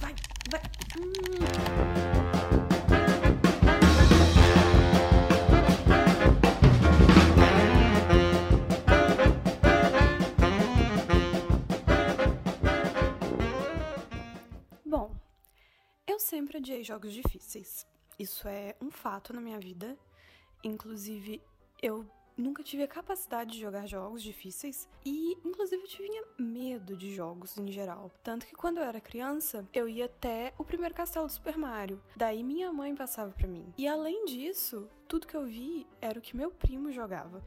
Vai, vai. Bom, eu sempre odiei jogos difíceis. Isso é um fato na minha vida. Inclusive, eu nunca tive a capacidade de jogar jogos difíceis e, inclusive, eu tinha medo de jogos em geral. Tanto que quando eu era criança, eu ia até o primeiro castelo do Super Mario. Daí minha mãe passava pra mim. E além disso, tudo que eu vi era o que meu primo jogava.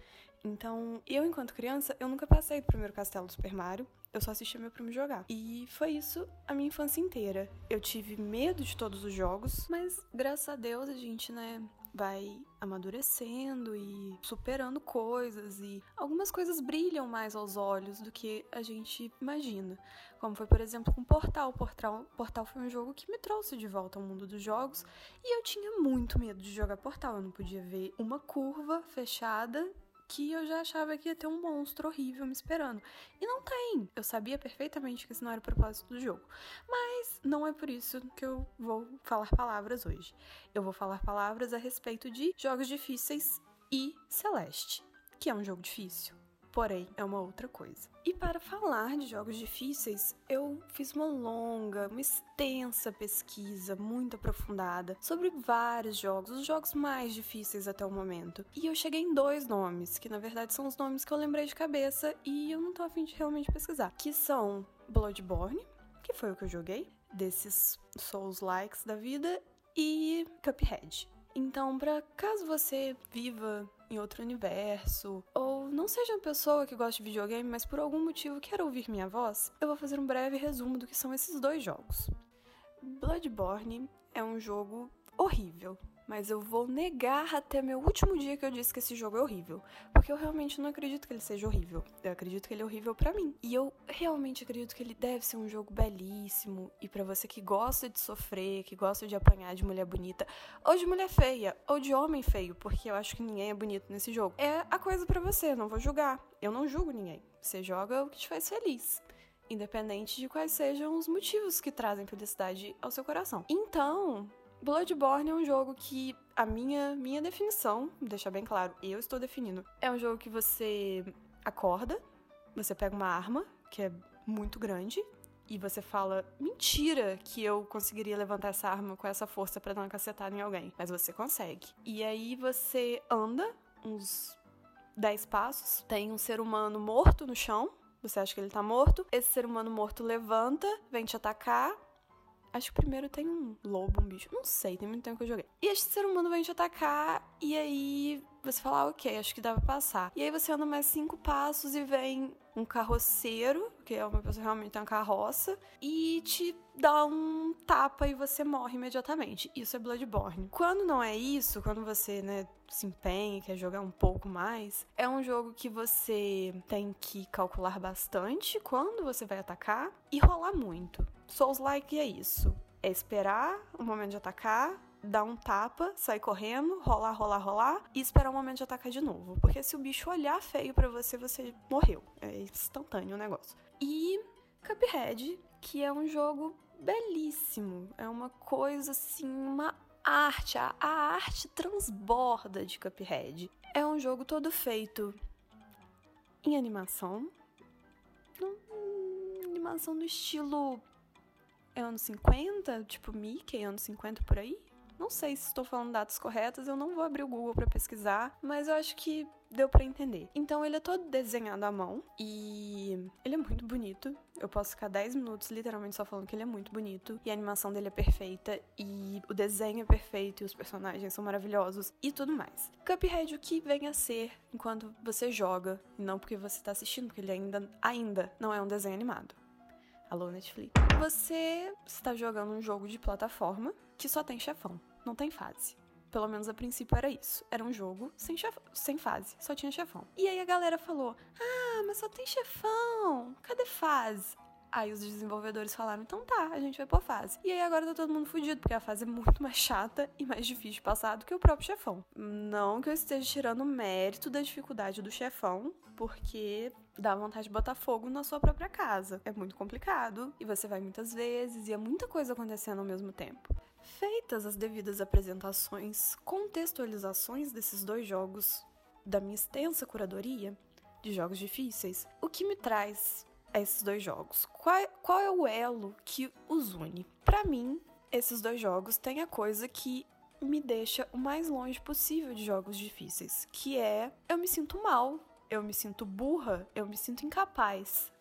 Então, eu, enquanto criança, eu nunca passei do primeiro castelo do Super Mario. Eu só assistia meu primo jogar. E foi isso a minha infância inteira. Eu tive medo de todos os jogos, mas graças a Deus a gente, né, vai amadurecendo e superando coisas e algumas coisas brilham mais aos olhos do que a gente imagina. Como foi, por exemplo, com Portal. Portal. Portal foi um jogo que me trouxe de volta ao mundo dos jogos e eu tinha muito medo de jogar Portal. Eu não podia ver uma curva fechada que eu já achava que ia ter um monstro horrível me esperando. E não tem. Eu sabia perfeitamente que esse não era o propósito do jogo. Mas não é por isso que eu vou falar palavras hoje. Eu vou falar palavras a respeito de jogos difíceis e Celeste, que é um jogo difícil porém é uma outra coisa. E para falar de jogos difíceis, eu fiz uma longa, uma extensa pesquisa muito aprofundada sobre vários jogos, os jogos mais difíceis até o momento. E eu cheguei em dois nomes, que na verdade são os nomes que eu lembrei de cabeça e eu não tô afim de realmente pesquisar, que são Bloodborne, que foi o que eu joguei, desses Souls-likes da vida, e Cuphead. Então, para caso você viva em outro universo, ou não seja uma pessoa que gosta de videogame, mas por algum motivo quer ouvir minha voz, eu vou fazer um breve resumo do que são esses dois jogos. Bloodborne é um jogo horrível, mas eu vou negar até meu último dia que eu disse que esse jogo é horrível, porque eu realmente não acredito que ele seja horrível. Eu acredito que ele é horrível para mim. E eu realmente acredito que ele deve ser um jogo belíssimo e para você que gosta de sofrer, que gosta de apanhar de mulher bonita, ou de mulher feia, ou de homem feio, porque eu acho que ninguém é bonito nesse jogo. É a coisa para você, não vou julgar. Eu não julgo ninguém. Você joga o que te faz feliz independente de quais sejam os motivos que trazem felicidade ao seu coração. Então, Bloodborne é um jogo que a minha minha definição, deixa bem claro, eu estou definindo, é um jogo que você acorda, você pega uma arma que é muito grande e você fala mentira que eu conseguiria levantar essa arma com essa força para dar uma cacetada em alguém, mas você consegue. E aí você anda uns 10 passos, tem um ser humano morto no chão, você acha que ele tá morto, esse ser humano morto levanta, vem te atacar, Acho que primeiro tem um lobo, um bicho. Não sei, tem muito tempo que eu joguei. E este ser humano vem te atacar, e aí você fala, ah, ok, acho que dá pra passar. E aí você anda mais cinco passos e vem um carroceiro, que é uma pessoa realmente tem uma carroça, e te dá um tapa e você morre imediatamente. Isso é Bloodborne. Quando não é isso, quando você, né, se empenha quer jogar um pouco mais, é um jogo que você tem que calcular bastante quando você vai atacar e rolar muito. Souls-like é isso. É esperar o momento de atacar, dar um tapa, sair correndo, rolar, rolar, rolar e esperar o momento de atacar de novo. Porque se o bicho olhar feio para você, você morreu. É instantâneo o negócio. E Cuphead, que é um jogo belíssimo. É uma coisa assim, uma arte. A, a arte transborda de Cuphead. É um jogo todo feito em animação. Animação no estilo anos 50, tipo Mickey, anos 50 por aí. Não sei se estou falando datas corretas, eu não vou abrir o Google para pesquisar, mas eu acho que deu para entender. Então ele é todo desenhado à mão e ele é muito bonito. Eu posso ficar 10 minutos literalmente só falando que ele é muito bonito e a animação dele é perfeita e o desenho é perfeito e os personagens são maravilhosos e tudo mais. Cuphead o que vem a ser enquanto você joga, não porque você está assistindo, porque ele ainda ainda não é um desenho animado. Alô, Netflix. Você está jogando um jogo de plataforma que só tem chefão, não tem fase. Pelo menos a princípio era isso. Era um jogo sem, chef... sem fase, só tinha chefão. E aí a galera falou: Ah, mas só tem chefão, cadê fase? Aí os desenvolvedores falaram: então tá, a gente vai pra fase. E aí agora tá todo mundo fudido, porque a fase é muito mais chata e mais difícil de passar do que o próprio chefão. Não que eu esteja tirando mérito da dificuldade do chefão, porque dá vontade de botar fogo na sua própria casa. É muito complicado e você vai muitas vezes e é muita coisa acontecendo ao mesmo tempo. Feitas as devidas apresentações, contextualizações desses dois jogos da minha extensa curadoria de jogos difíceis, o que me traz a esses dois jogos? Qual, qual é o elo que os une? Para mim, esses dois jogos têm a coisa que me deixa o mais longe possível de jogos difíceis, que é eu me sinto mal, eu me sinto burra, eu me sinto incapaz.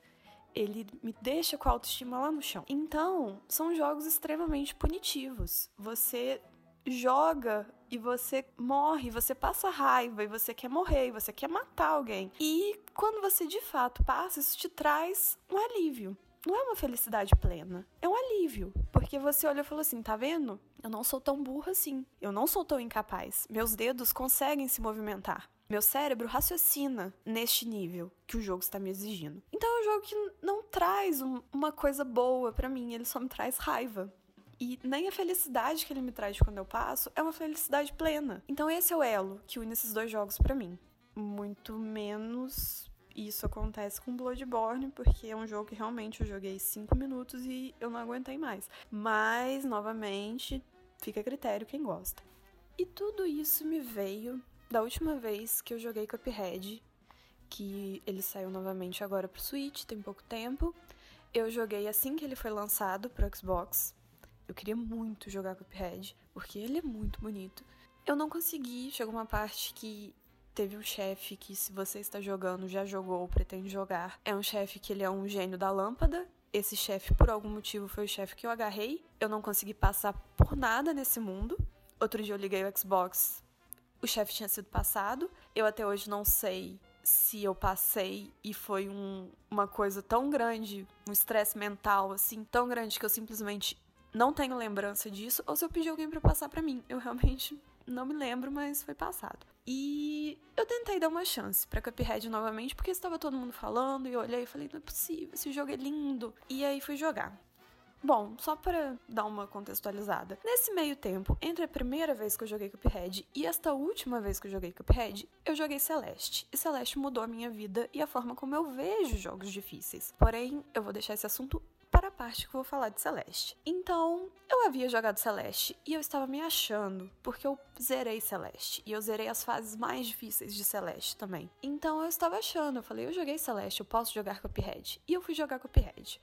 Ele me deixa com a autoestima lá no chão. Então, são jogos extremamente punitivos. Você joga e você morre, você passa raiva e você quer morrer, e você quer matar alguém. E quando você de fato passa, isso te traz um alívio. Não é uma felicidade plena, é um alívio. Porque você olha e fala assim: tá vendo? Eu não sou tão burra assim. Eu não sou tão incapaz. Meus dedos conseguem se movimentar. Meu cérebro raciocina neste nível que o jogo está me exigindo. Então é um jogo que não traz um, uma coisa boa para mim, ele só me traz raiva. E nem a felicidade que ele me traz quando eu passo é uma felicidade plena. Então esse é o elo que une esses dois jogos para mim. Muito menos isso acontece com Bloodborne, porque é um jogo que realmente eu joguei 5 minutos e eu não aguentei mais. Mas, novamente, fica a critério quem gosta. E tudo isso me veio da última vez que eu joguei Cuphead, que ele saiu novamente agora pro Switch, tem pouco tempo. Eu joguei assim que ele foi lançado pro Xbox. Eu queria muito jogar Cuphead, porque ele é muito bonito. Eu não consegui, chegou uma parte que teve um chefe que, se você está jogando, já jogou ou pretende jogar. É um chefe que ele é um gênio da lâmpada. Esse chefe, por algum motivo, foi o chefe que eu agarrei. Eu não consegui passar por nada nesse mundo. Outro dia eu liguei o Xbox, o chefe tinha sido passado. Eu até hoje não sei se eu passei e foi um, uma coisa tão grande, um estresse mental assim, tão grande que eu simplesmente não tenho lembrança disso, ou se eu pedi alguém para passar para mim. Eu realmente não me lembro, mas foi passado. E eu tentei dar uma chance para Cuphead novamente, porque estava todo mundo falando, e eu olhei e falei, não é possível, esse jogo é lindo. E aí fui jogar. Bom, só para dar uma contextualizada. Nesse meio tempo, entre a primeira vez que eu joguei Cuphead e esta última vez que eu joguei Cuphead, eu joguei Celeste. E Celeste mudou a minha vida e a forma como eu vejo jogos difíceis. Porém, eu vou deixar esse assunto parte que vou falar de Celeste. Então, eu havia jogado Celeste e eu estava me achando, porque eu zerei Celeste. E eu zerei as fases mais difíceis de Celeste também. Então eu estava achando, eu falei, eu joguei Celeste, eu posso jogar Cuphead. E eu fui jogar Cuphead.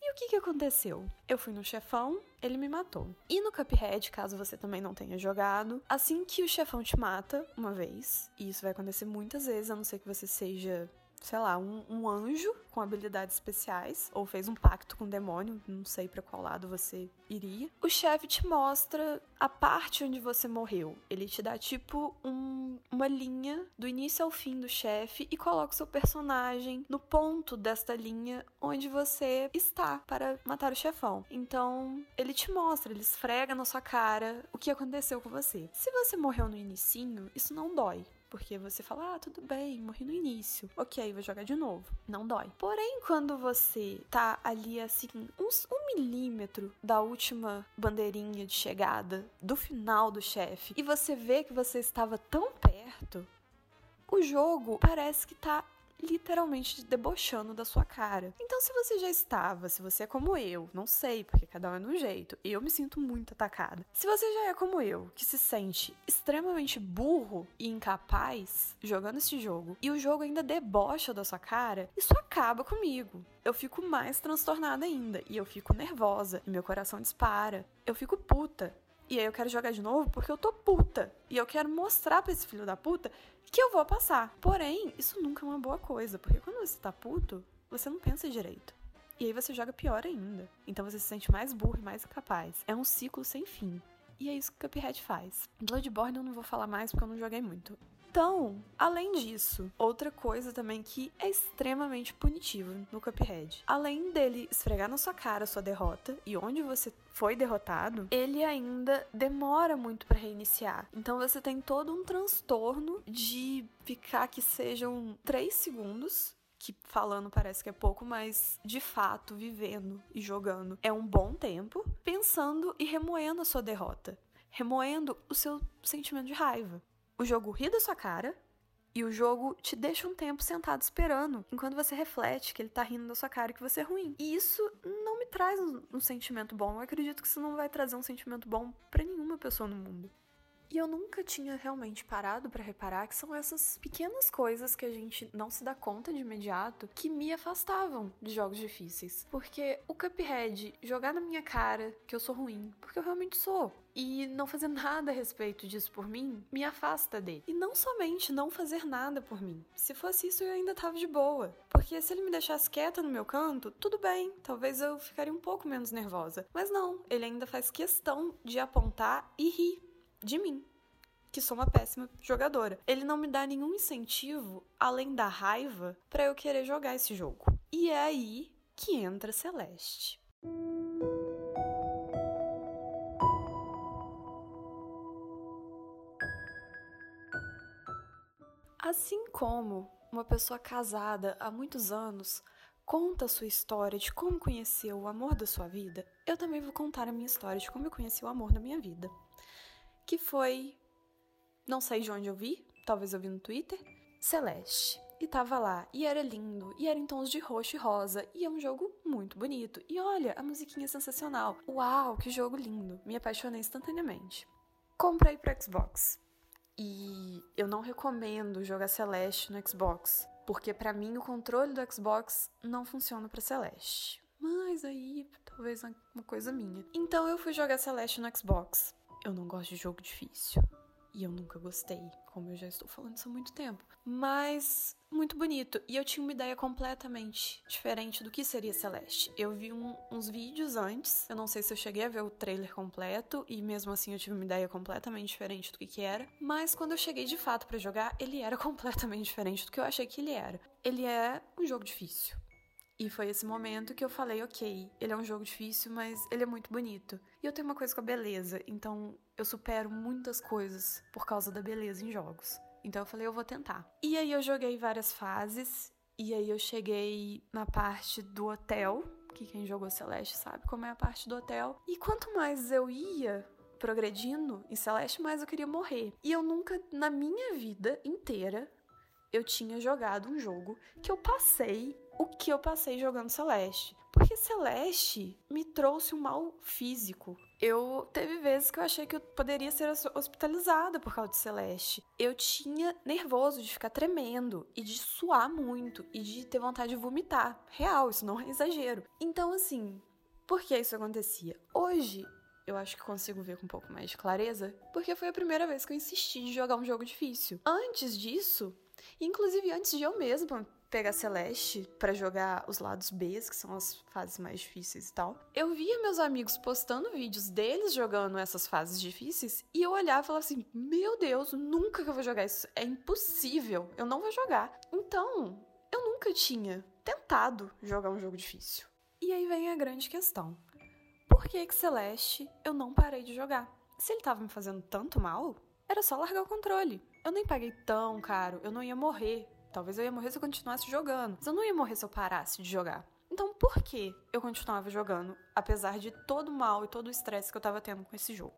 E o que, que aconteceu? Eu fui no chefão, ele me matou. E no Cuphead, caso você também não tenha jogado, assim que o chefão te mata uma vez, e isso vai acontecer muitas vezes, a não ser que você seja sei lá, um, um, anjo com habilidades especiais, ou fez um pacto com o demônio, não sei para qual lado você iria. O chefe te mostra a parte onde você morreu. Ele te dá tipo um, uma linha do início ao fim do chefe e coloca o seu personagem no ponto desta linha onde você está para matar o chefão. Então, ele te mostra, ele esfrega na sua cara o que aconteceu com você. Se você morreu no inicinho, isso não dói. Porque você fala, ah, tudo bem, morri no início. Ok, vou jogar de novo. Não dói. Porém, quando você tá ali, assim, uns um milímetro da última bandeirinha de chegada, do final do chefe, e você vê que você estava tão perto, o jogo parece que tá literalmente debochando da sua cara. Então, se você já estava, se você é como eu, não sei, porque cada um é de um jeito, eu me sinto muito atacada. Se você já é como eu, que se sente extremamente burro e incapaz jogando este jogo, e o jogo ainda debocha da sua cara, isso acaba comigo. Eu fico mais transtornada ainda, e eu fico nervosa, e meu coração dispara. Eu fico puta. E aí eu quero jogar de novo porque eu tô puta. E eu quero mostrar pra esse filho da puta que eu vou passar. Porém, isso nunca é uma boa coisa, porque quando você tá puto, você não pensa direito. E aí você joga pior ainda. Então você se sente mais burro e mais incapaz. É um ciclo sem fim. E é isso que o Cuphead faz. Bloodborne eu não vou falar mais porque eu não joguei muito. Então, além disso, outra coisa também que é extremamente punitivo no Cuphead. Além dele esfregar na sua cara a sua derrota e onde você foi derrotado, ele ainda demora muito para reiniciar. Então você tem todo um transtorno de ficar que sejam 3 segundos que falando parece que é pouco, mas de fato, vivendo e jogando é um bom tempo, pensando e remoendo a sua derrota, remoendo o seu sentimento de raiva. O jogo ri da sua cara e o jogo te deixa um tempo sentado esperando, enquanto você reflete que ele tá rindo da sua cara e que você é ruim. E isso não me traz um, um sentimento bom. Eu acredito que isso não vai trazer um sentimento bom para nenhuma pessoa no mundo. E eu nunca tinha realmente parado para reparar que são essas pequenas coisas que a gente não se dá conta de imediato que me afastavam de jogos difíceis. Porque o Cuphead jogar na minha cara que eu sou ruim, porque eu realmente sou, e não fazer nada a respeito disso por mim me afasta dele. E não somente não fazer nada por mim. Se fosse isso, eu ainda tava de boa. Porque se ele me deixasse quieta no meu canto, tudo bem, talvez eu ficaria um pouco menos nervosa. Mas não, ele ainda faz questão de apontar e rir de mim, que sou uma péssima jogadora. Ele não me dá nenhum incentivo além da raiva para eu querer jogar esse jogo. E é aí que entra Celeste. Assim como uma pessoa casada há muitos anos conta a sua história de como conheceu o amor da sua vida, eu também vou contar a minha história de como eu conheci o amor da minha vida que foi. Não sei de onde eu vi, talvez eu vi no Twitter. Celeste. E tava lá, e era lindo, e era em tons de roxo e rosa, e é um jogo muito bonito. E olha, a musiquinha é sensacional. Uau, que jogo lindo! Me apaixonei instantaneamente. Comprei pro Xbox. E eu não recomendo jogar Celeste no Xbox, porque para mim o controle do Xbox não funciona para Celeste. Mas aí, talvez uma coisa minha. Então eu fui jogar Celeste no Xbox. Eu não gosto de jogo difícil. E eu nunca gostei, como eu já estou falando isso há muito tempo. Mas muito bonito. E eu tinha uma ideia completamente diferente do que seria Celeste. Eu vi um, uns vídeos antes, eu não sei se eu cheguei a ver o trailer completo, e mesmo assim eu tive uma ideia completamente diferente do que, que era. Mas quando eu cheguei de fato para jogar, ele era completamente diferente do que eu achei que ele era. Ele é um jogo difícil. E foi esse momento que eu falei, ok, ele é um jogo difícil, mas ele é muito bonito. E eu tenho uma coisa com a beleza, então eu supero muitas coisas por causa da beleza em jogos. Então eu falei, eu vou tentar. E aí eu joguei várias fases, e aí eu cheguei na parte do hotel, que quem jogou Celeste sabe como é a parte do hotel. E quanto mais eu ia progredindo em Celeste, mais eu queria morrer. E eu nunca, na minha vida inteira, eu tinha jogado um jogo que eu passei o que eu passei jogando Celeste. Porque Celeste me trouxe um mal físico. Eu teve vezes que eu achei que eu poderia ser hospitalizada por causa de Celeste. Eu tinha nervoso de ficar tremendo e de suar muito e de ter vontade de vomitar. Real, isso não é exagero. Então, assim, por que isso acontecia? Hoje eu acho que consigo ver com um pouco mais de clareza, porque foi a primeira vez que eu insisti de jogar um jogo difícil. Antes disso, inclusive antes de eu mesma pegar Celeste para jogar os lados B, que são as fases mais difíceis e tal. Eu via meus amigos postando vídeos deles jogando essas fases difíceis e eu olhava e falava assim: Meu Deus, nunca que eu vou jogar isso. É impossível, eu não vou jogar. Então, eu nunca tinha tentado jogar um jogo difícil. E aí vem a grande questão: por que, que Celeste eu não parei de jogar? Se ele tava me fazendo tanto mal, era só largar o controle. Eu nem paguei tão caro, eu não ia morrer Talvez eu ia morrer se eu continuasse jogando. Mas eu não ia morrer se eu parasse de jogar. Então, por que eu continuava jogando, apesar de todo o mal e todo o estresse que eu tava tendo com esse jogo?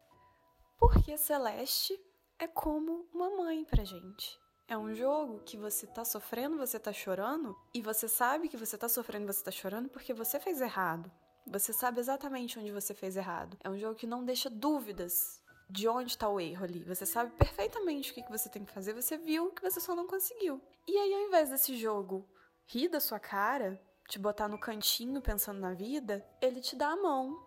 Porque Celeste é como uma mãe pra gente. É um jogo que você tá sofrendo, você tá chorando, e você sabe que você tá sofrendo, você tá chorando porque você fez errado. Você sabe exatamente onde você fez errado. É um jogo que não deixa dúvidas de onde está o erro ali. Você sabe perfeitamente o que você tem que fazer, você viu que você só não conseguiu. E aí, ao invés desse jogo rir da sua cara, te botar no cantinho pensando na vida, ele te dá a mão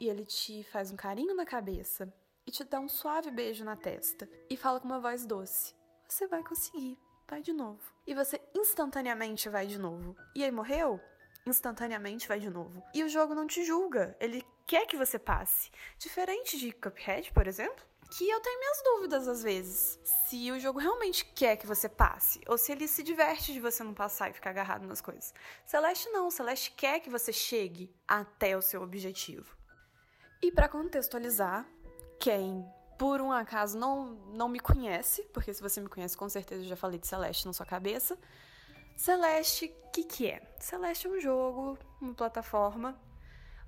e ele te faz um carinho na cabeça e te dá um suave beijo na testa e fala com uma voz doce: Você vai conseguir, vai de novo. E você instantaneamente vai de novo. E aí morreu? Instantaneamente vai de novo. E o jogo não te julga, ele quer que você passe. Diferente de Cuphead, por exemplo, que eu tenho minhas dúvidas às vezes. Se o jogo realmente quer que você passe, ou se ele se diverte de você não passar e ficar agarrado nas coisas. Celeste não, Celeste quer que você chegue até o seu objetivo. E para contextualizar, quem por um acaso não, não me conhece, porque se você me conhece, com certeza eu já falei de Celeste na sua cabeça. Celeste, o que, que é? Celeste é um jogo, uma plataforma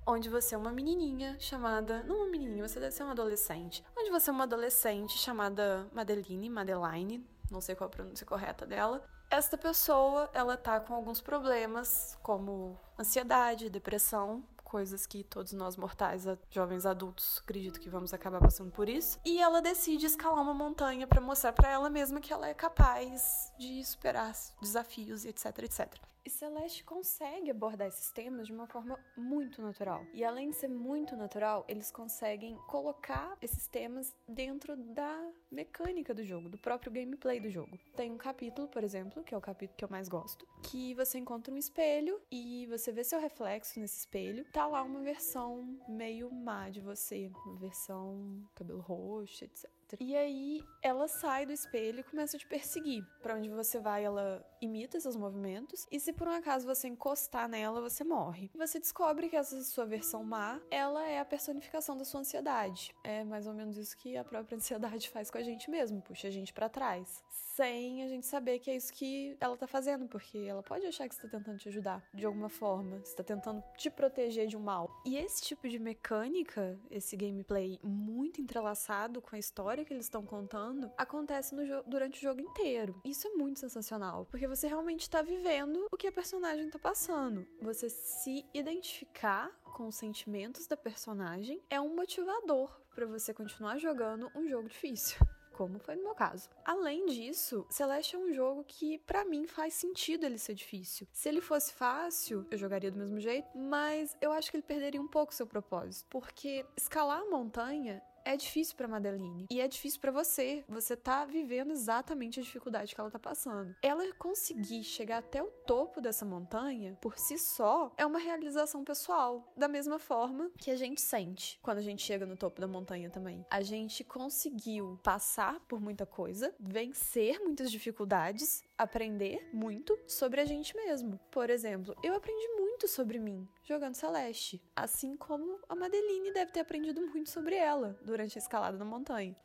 onde você é uma menininha chamada. Não uma menininha, você deve ser uma adolescente. Onde você é uma adolescente chamada Madeline, Madeline, não sei qual a pronúncia correta dela. Esta pessoa, ela tá com alguns problemas, como ansiedade, depressão, coisas que todos nós mortais, jovens adultos, acredito que vamos acabar passando por isso. E ela decide escalar uma montanha para mostrar para ela mesma que ela é capaz de superar desafios e etc, etc. E Celeste consegue abordar esses temas de uma forma muito natural. E além de ser muito natural, eles conseguem colocar esses temas dentro da mecânica do jogo, do próprio gameplay do jogo. Tem um capítulo, por exemplo, que é o capítulo que eu mais gosto, que você encontra um espelho e você vê seu reflexo nesse espelho. Tá lá uma versão meio má de você, uma versão cabelo roxo, etc. E aí ela sai do espelho e começa a te perseguir. Para onde você vai, ela imita seus movimentos. E se por um acaso você encostar nela, você morre. E você descobre que essa sua versão má, ela é a personificação da sua ansiedade. É mais ou menos isso que a própria ansiedade faz com a gente mesmo, puxa a gente para trás. Sem a gente saber que é isso que ela tá fazendo, porque ela pode achar que está tentando te ajudar de alguma forma, está tentando te proteger de um mal. E esse tipo de mecânica, esse gameplay muito entrelaçado com a história história que eles estão contando acontece durante o jogo inteiro. Isso é muito sensacional, porque você realmente está vivendo o que a personagem está passando. Você se identificar com os sentimentos da personagem é um motivador para você continuar jogando um jogo difícil como foi no meu caso. Além disso, Celeste é um jogo que para mim faz sentido ele ser difícil. Se ele fosse fácil, eu jogaria do mesmo jeito, mas eu acho que ele perderia um pouco seu propósito, porque escalar a montanha é difícil para Madeline e é difícil para você. Você tá vivendo exatamente a dificuldade que ela tá passando. Ela conseguir chegar até o topo dessa montanha por si só é uma realização pessoal, da mesma forma que a gente sente quando a gente chega no topo da montanha também. A gente conseguiu passar por muita coisa, vencer muitas dificuldades aprender muito sobre a gente mesmo. Por exemplo, eu aprendi muito sobre mim jogando Celeste, assim como a Madeline deve ter aprendido muito sobre ela durante a escalada na montanha.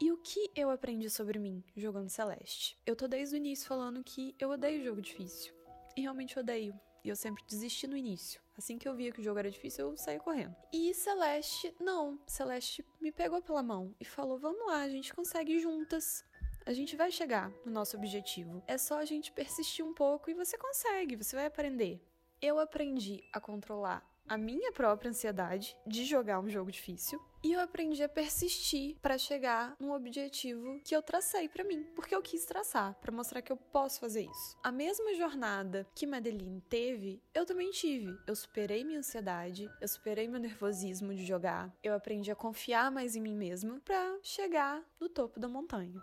E o que eu aprendi sobre mim jogando Celeste? Eu tô desde o início falando que eu odeio jogo difícil. E realmente odeio. E eu sempre desisti no início. Assim que eu via que o jogo era difícil, eu saía correndo. E Celeste, não. Celeste me pegou pela mão e falou: vamos lá, a gente consegue juntas. A gente vai chegar no nosso objetivo. É só a gente persistir um pouco e você consegue, você vai aprender. Eu aprendi a controlar a minha própria ansiedade de jogar um jogo difícil e eu aprendi a persistir para chegar num objetivo que eu tracei para mim, porque eu quis traçar para mostrar que eu posso fazer isso. A mesma jornada que Madeline teve, eu também tive. Eu superei minha ansiedade, eu superei meu nervosismo de jogar, eu aprendi a confiar mais em mim mesma para chegar no topo da montanha.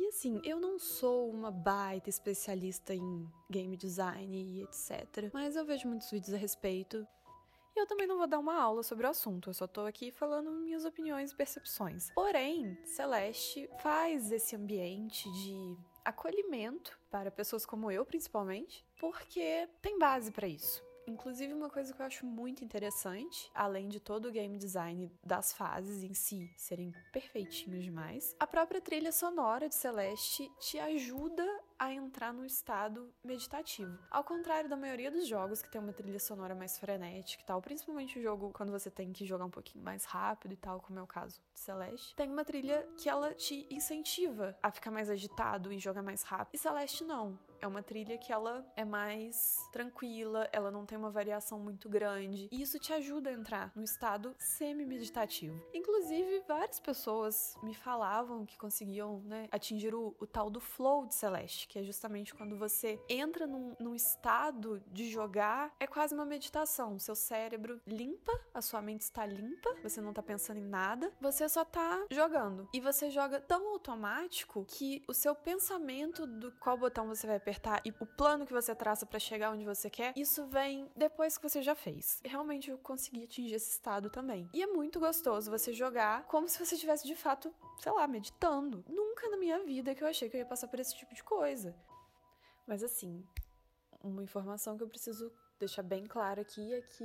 E assim, eu não sou uma baita especialista em game design e etc. Mas eu vejo muitos vídeos a respeito. E eu também não vou dar uma aula sobre o assunto, eu só tô aqui falando minhas opiniões e percepções. Porém, Celeste faz esse ambiente de acolhimento para pessoas como eu, principalmente, porque tem base para isso. Inclusive, uma coisa que eu acho muito interessante, além de todo o game design das fases em si serem perfeitinhos demais, a própria trilha sonora de Celeste te ajuda a entrar no estado meditativo. Ao contrário da maioria dos jogos que tem uma trilha sonora mais frenética e tal, principalmente o jogo quando você tem que jogar um pouquinho mais rápido e tal, como é o caso de Celeste, tem uma trilha que ela te incentiva a ficar mais agitado e jogar mais rápido. E Celeste não. É uma trilha que ela é mais tranquila, ela não tem uma variação muito grande, e isso te ajuda a entrar no estado semi-meditativo. Inclusive, várias pessoas me falavam que conseguiam né, atingir o, o tal do flow de Celeste, que é justamente quando você entra num, num estado de jogar, é quase uma meditação. Seu cérebro limpa, a sua mente está limpa, você não tá pensando em nada, você só tá jogando. E você joga tão automático que o seu pensamento do qual botão você vai apertar e o plano que você traça para chegar onde você quer, isso vem depois que você já fez. Realmente eu consegui atingir esse estado também. E é muito gostoso você jogar como se você estivesse de fato, sei lá, meditando. Nunca na minha vida que eu achei que eu ia passar por esse tipo de coisa coisa. Mas assim, uma informação que eu preciso deixar bem clara aqui é que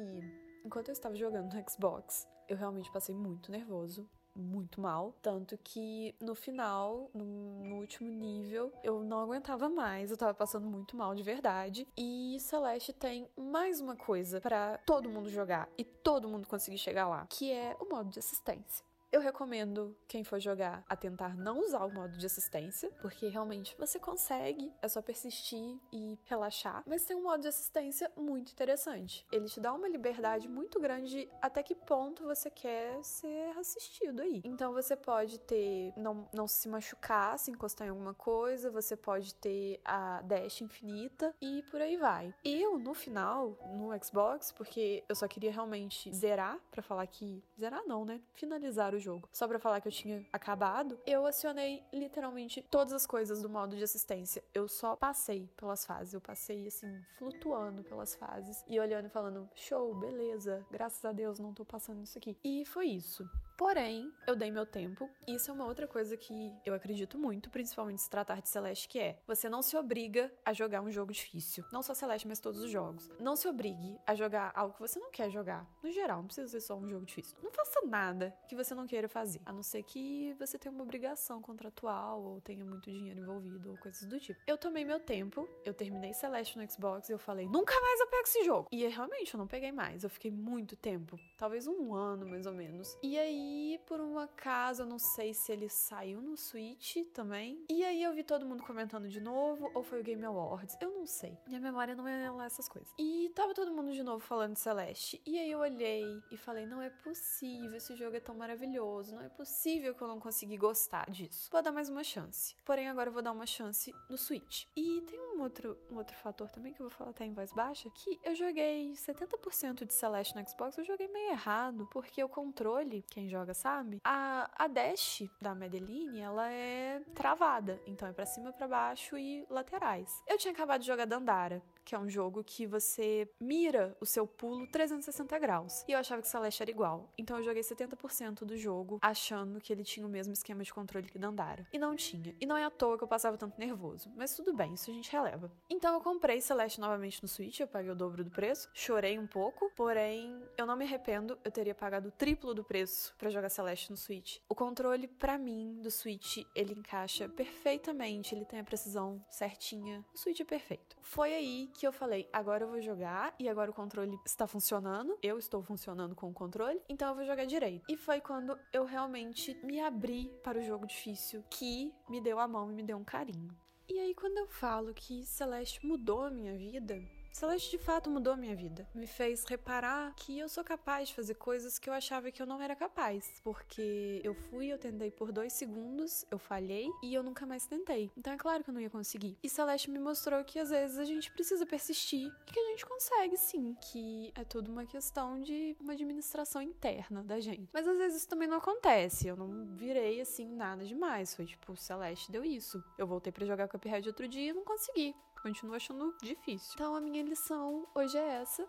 enquanto eu estava jogando no Xbox, eu realmente passei muito nervoso muito mal. Tanto que no final, no, no último nível, eu não aguentava mais. Eu tava passando muito mal de verdade. E Celeste tem mais uma coisa para todo mundo jogar e todo mundo conseguir chegar lá, que é o modo de assistência. Eu recomendo quem for jogar a tentar não usar o modo de assistência, porque realmente você consegue, é só persistir e relaxar. Mas tem um modo de assistência muito interessante. Ele te dá uma liberdade muito grande até que ponto você quer ser assistido aí. Então você pode ter não, não se machucar, se encostar em alguma coisa, você pode ter a dash infinita e por aí vai. Eu no final, no Xbox, porque eu só queria realmente zerar para falar que zerar não, né? Finalizar o jogo, só para falar que eu tinha acabado, eu acionei literalmente todas as coisas do modo de assistência. Eu só passei pelas fases, eu passei assim, flutuando pelas fases e olhando e falando: show, beleza, graças a Deus não tô passando isso aqui. E foi isso. Porém, eu dei meu tempo. Isso é uma outra coisa que eu acredito muito, principalmente se tratar de Celeste, que é você não se obriga a jogar um jogo difícil. Não só Celeste, mas todos os jogos. Não se obrigue a jogar algo que você não quer jogar. No geral, não precisa ser só um jogo difícil. Não faça nada que você não queira fazer. A não ser que você tenha uma obrigação contratual ou tenha muito dinheiro envolvido ou coisas do tipo. Eu tomei meu tempo, eu terminei Celeste no Xbox e eu falei, nunca mais eu pego esse jogo. E realmente eu não peguei mais. Eu fiquei muito tempo. Talvez um ano mais ou menos. E aí aí, por um acaso, eu não sei se ele saiu no Switch também. E aí eu vi todo mundo comentando de novo, ou foi o Game Awards. Eu não sei. Minha memória não é lá essas coisas. E tava todo mundo de novo falando de Celeste. E aí eu olhei e falei: não é possível, esse jogo é tão maravilhoso. Não é possível que eu não consegui gostar disso. Vou dar mais uma chance. Porém, agora eu vou dar uma chance no Switch. E tem um outro, um outro fator também que eu vou falar até em voz baixa: que eu joguei 70% de Celeste no Xbox, eu joguei meio errado. Porque o controle, quem joga sabe? A, a dash da Madeline, ela é travada. Então é para cima, para baixo e laterais. Eu tinha acabado de jogar Dandara que é um jogo que você mira o seu pulo 360 graus. E eu achava que Celeste era igual. Então eu joguei 70% do jogo achando que ele tinha o mesmo esquema de controle que Dandara. E não tinha. E não é à toa que eu passava tanto nervoso. Mas tudo bem, isso a gente releva. Então eu comprei Celeste novamente no Switch, eu paguei o dobro do preço. Chorei um pouco, porém eu não me arrependo, eu teria pagado o triplo do preço para jogar Celeste no Switch. O controle, para mim, do Switch, ele encaixa perfeitamente, ele tem a precisão certinha. O Switch é perfeito. Foi aí que eu falei, agora eu vou jogar e agora o controle está funcionando, eu estou funcionando com o controle, então eu vou jogar direito. E foi quando eu realmente me abri para o jogo difícil que me deu a mão e me deu um carinho. E aí, quando eu falo que Celeste mudou a minha vida, Celeste de fato mudou a minha vida. Me fez reparar que eu sou capaz de fazer coisas que eu achava que eu não era capaz. Porque eu fui, eu tentei por dois segundos, eu falhei e eu nunca mais tentei. Então é claro que eu não ia conseguir. E Celeste me mostrou que às vezes a gente precisa persistir e que a gente consegue sim. Que é tudo uma questão de uma administração interna da gente. Mas às vezes isso também não acontece. Eu não virei assim nada demais. Foi tipo, Celeste deu isso. Eu voltei para jogar Cuphead outro dia e não consegui continuo achando difícil. Então a minha lição hoje é essa: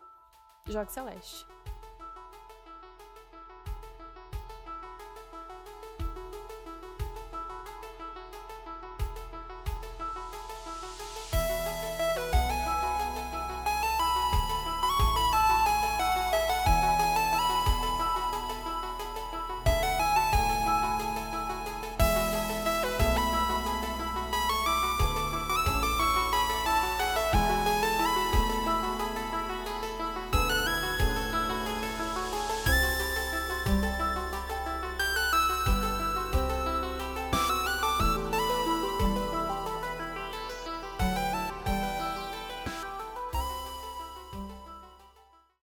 jogue Celeste.